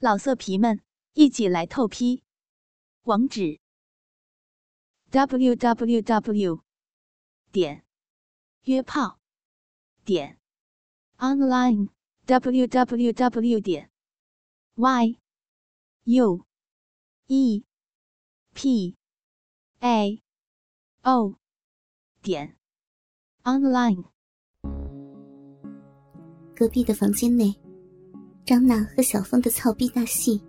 老色皮们，一起来透批！网址：w w w 点约炮点 online w w w 点 y u e p a o 点 online。隔壁的房间内。张娜和小峰的操逼大戏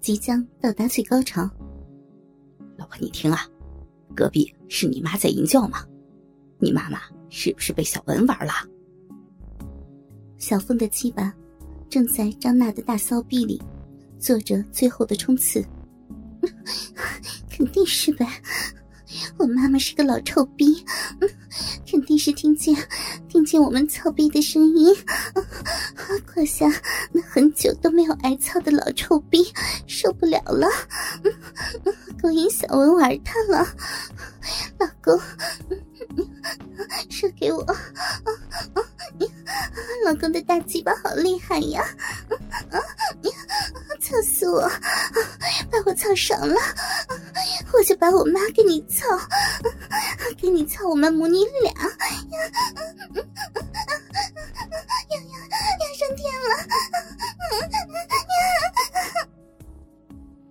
即将到达最高潮。老婆，你听啊，隔壁是你妈在淫叫吗？你妈妈是不是被小文玩了？小峰的鸡巴正在张娜的大骚逼里做着最后的冲刺。肯定是呗。我妈妈是个老臭逼，肯定是听见听见我们操逼的声音，胯下那很久都没有挨操的老臭逼受不了了，勾引小文玩他了，老公，射给我，老公的大鸡巴好厉害呀，操死我，把我操爽了。我就把我妈给你操，给你操我们母女俩，要要要上天了！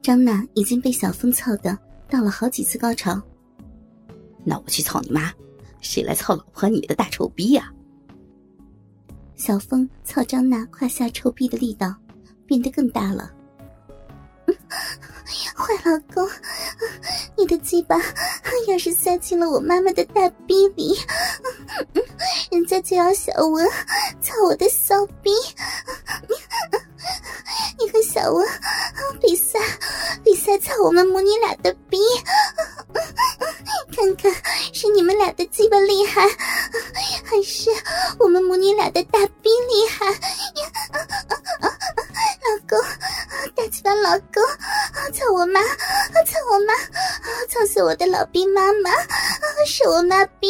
张娜已经被小峰操的到了好几次高潮，那我去操你妈，谁来操老婆你的大臭逼呀？小峰操张娜胯下臭逼的力道变得更大了。坏老公，你的鸡巴要是塞进了我妈妈的大逼里，人家就要小文操我的骚逼。你和小文比赛，比赛操我们母女俩的逼，看看是你们俩的鸡巴厉害，还是我们母女俩的大操死我的老兵妈妈，是我妈逼，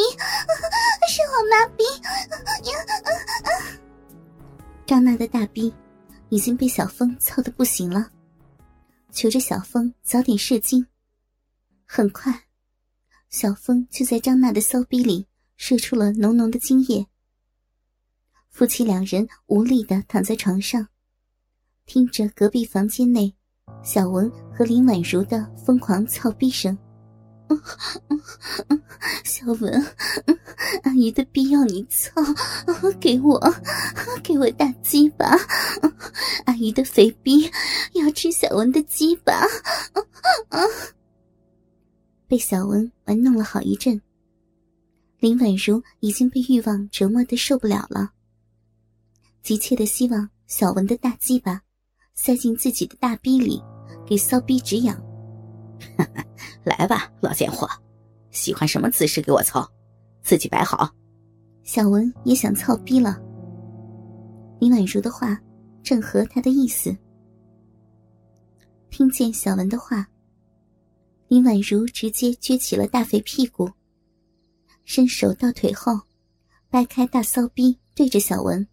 是我妈逼。张娜的大逼已经被小峰操的不行了，求着小峰早点射精。很快，小峰就在张娜的骚逼里射出了浓浓的精液。夫妻两人无力的躺在床上。听着隔壁房间内小文和林婉如的疯狂操逼声，小文，阿姨的逼要你操，给我，给我大鸡巴，阿姨的肥逼要吃小文的鸡巴，被小文玩弄了好一阵，林婉如已经被欲望折磨的受不了了，急切的希望小文的大鸡巴。塞进自己的大逼里，给骚逼止痒。来吧，老贱货，喜欢什么姿势给我操，自己摆好。小文也想操逼了。林婉如的话正合他的意思。听见小文的话，林婉如直接撅起了大肥屁股，伸手到腿后，掰开大骚逼，对着小文，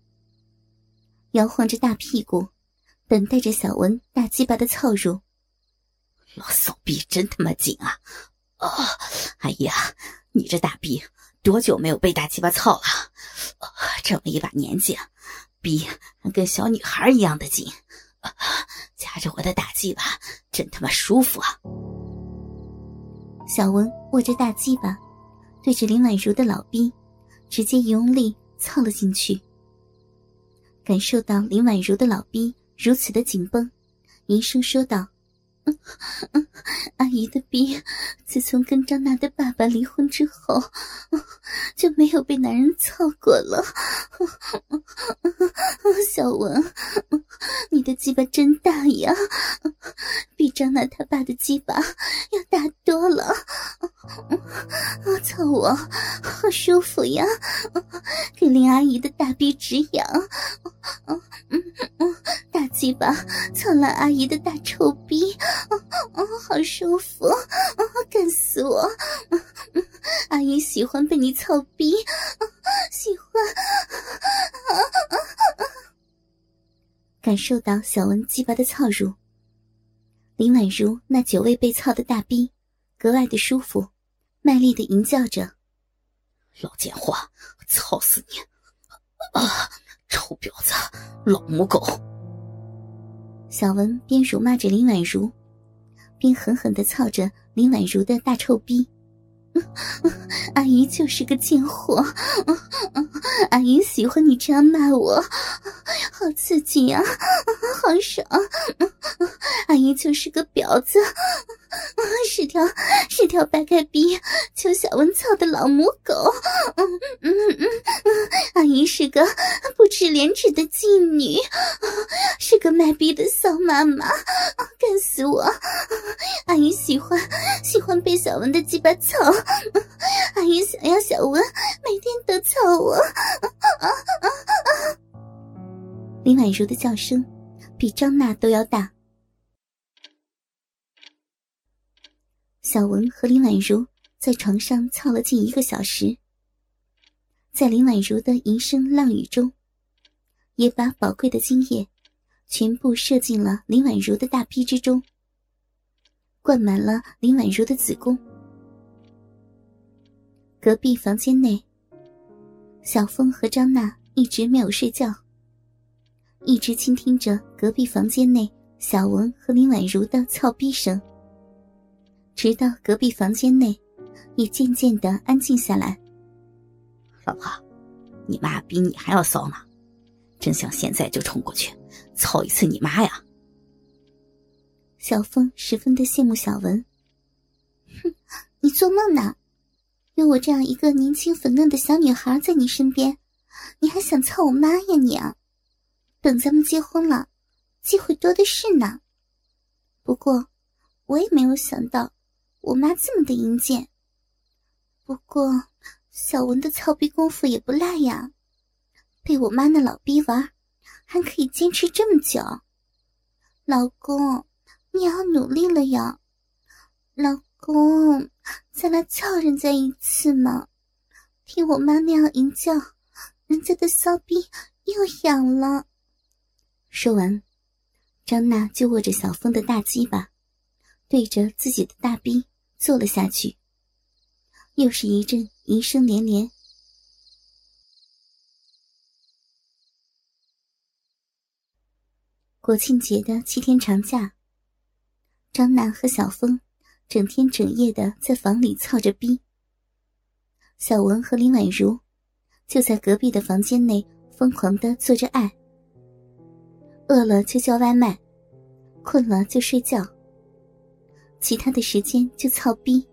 摇晃着大屁股。等待着小文大鸡巴的操入，老骚逼真他妈紧啊！哦，哎呀，你这大逼多久没有被大鸡巴操了？这么一把年纪，逼跟小女孩一样的紧，夹着我的大鸡巴真他妈舒服啊！小文握着大鸡巴，对着林婉如的老逼，直接用力操了进去，感受到林婉如的老逼。如此的紧绷，银声说道：“阿姨的逼，自从跟张娜的爸爸离婚之后，就没有被男人操过了。小文，你的鸡巴真大呀，比张娜他爸的鸡巴要大多了。操我，好舒服呀，给林阿姨的大逼止痒。”大鸡巴操烂阿姨的大臭逼，哦，好舒服，干死我！阿姨喜欢被你操逼，喜欢。感受到小文鸡巴的操入，林婉如那久未被操的大逼格外的舒服，卖力的吟叫着：“老贱货，操死你！啊，臭婊子，老母狗！”小文边辱骂着林婉如，边狠狠的操着林婉如的大臭逼。阿姨就是个贱货，阿姨喜欢你这样骂我，好刺激呀，好爽！阿姨就是个婊子，是条是条白开逼求小文草的老母狗。阿姨是个不知廉耻的妓女，是个卖逼的骚妈妈，干死我！阿姨喜欢喜欢被小文的鸡巴操。阿姨想要小文每天都操我。林婉如的叫声比张娜都要大。小文和林婉如在床上操了近一个小时，在林婉如的一声浪语中，也把宝贵的精液全部射进了林婉如的大逼之中，灌满了林婉如的子宫。隔壁房间内，小峰和张娜一直没有睡觉，一直倾听着隔壁房间内小文和林婉如的操逼声，直到隔壁房间内也渐渐的安静下来。老婆，你妈比你还要骚呢，真想现在就冲过去操一次你妈呀！小峰十分的羡慕小文。哼，你做梦呢！有我这样一个年轻粉嫩的小女孩在你身边，你还想操我妈呀你啊？等咱们结婚了，机会多的是呢。不过，我也没有想到我妈这么的淫贱。不过，小文的操逼功夫也不赖呀，被我妈那老逼玩，还可以坚持这么久。老公，你要努力了呀，老公。再来操人家一次嘛！听我妈那样一叫，人家的骚逼又痒了。说完，张娜就握着小峰的大鸡巴，对着自己的大逼坐了下去。又是一阵淫声连连。国庆节的七天长假，张娜和小峰。整天整夜的在房里操着逼，小文和林婉如就在隔壁的房间内疯狂的做着爱。饿了就叫外卖，困了就睡觉，其他的时间就操逼。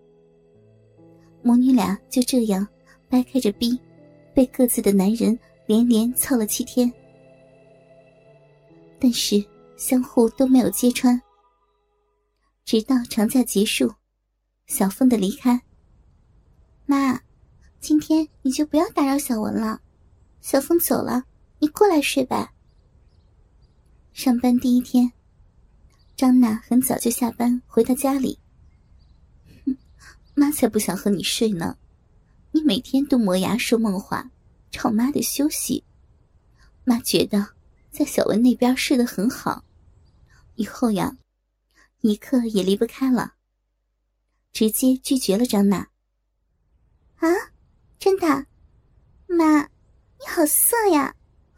母女俩就这样掰开着逼，被各自的男人连连操了七天，但是相互都没有揭穿。直到长假结束，小凤的离开。妈，今天你就不要打扰小文了。小凤走了，你过来睡吧。上班第一天，张娜很早就下班回到家里。哼，妈才不想和你睡呢，你每天都磨牙说梦话，吵妈的休息。妈觉得在小文那边睡得很好，以后呀。一刻也离不开了，直接拒绝了张娜。啊，真的，妈，你好色呀，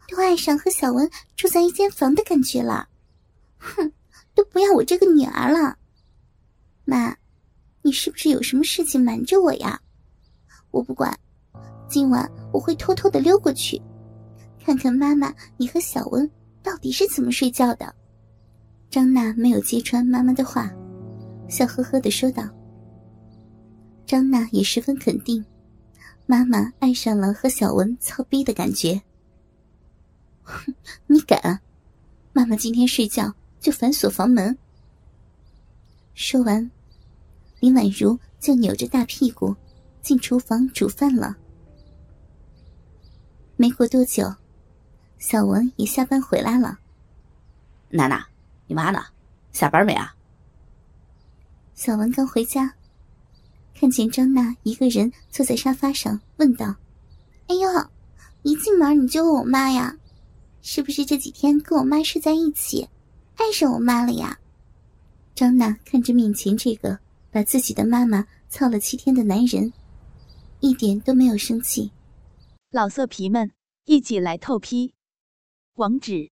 都爱上和小文住在一间房的感觉了。哼，都不要我这个女儿了。妈，你是不是有什么事情瞒着我呀？我不管，今晚我会偷偷的溜过去，看看妈妈你和小文到底是怎么睡觉的。张娜没有揭穿妈妈的话，笑呵呵的说道：“张娜也十分肯定，妈妈爱上了和小文操逼的感觉。哼，你敢？妈妈今天睡觉就反锁房门。”说完，林婉如就扭着大屁股进厨房煮饭了。没过多久，小文也下班回来了，娜娜。你妈呢？下班没啊？小文刚回家，看见张娜一个人坐在沙发上，问道：“哎呦，一进门你就问我妈呀？是不是这几天跟我妈睡在一起，爱上我妈了呀？张娜看着面前这个把自己的妈妈操了七天的男人，一点都没有生气。老色皮们，一起来透批！网址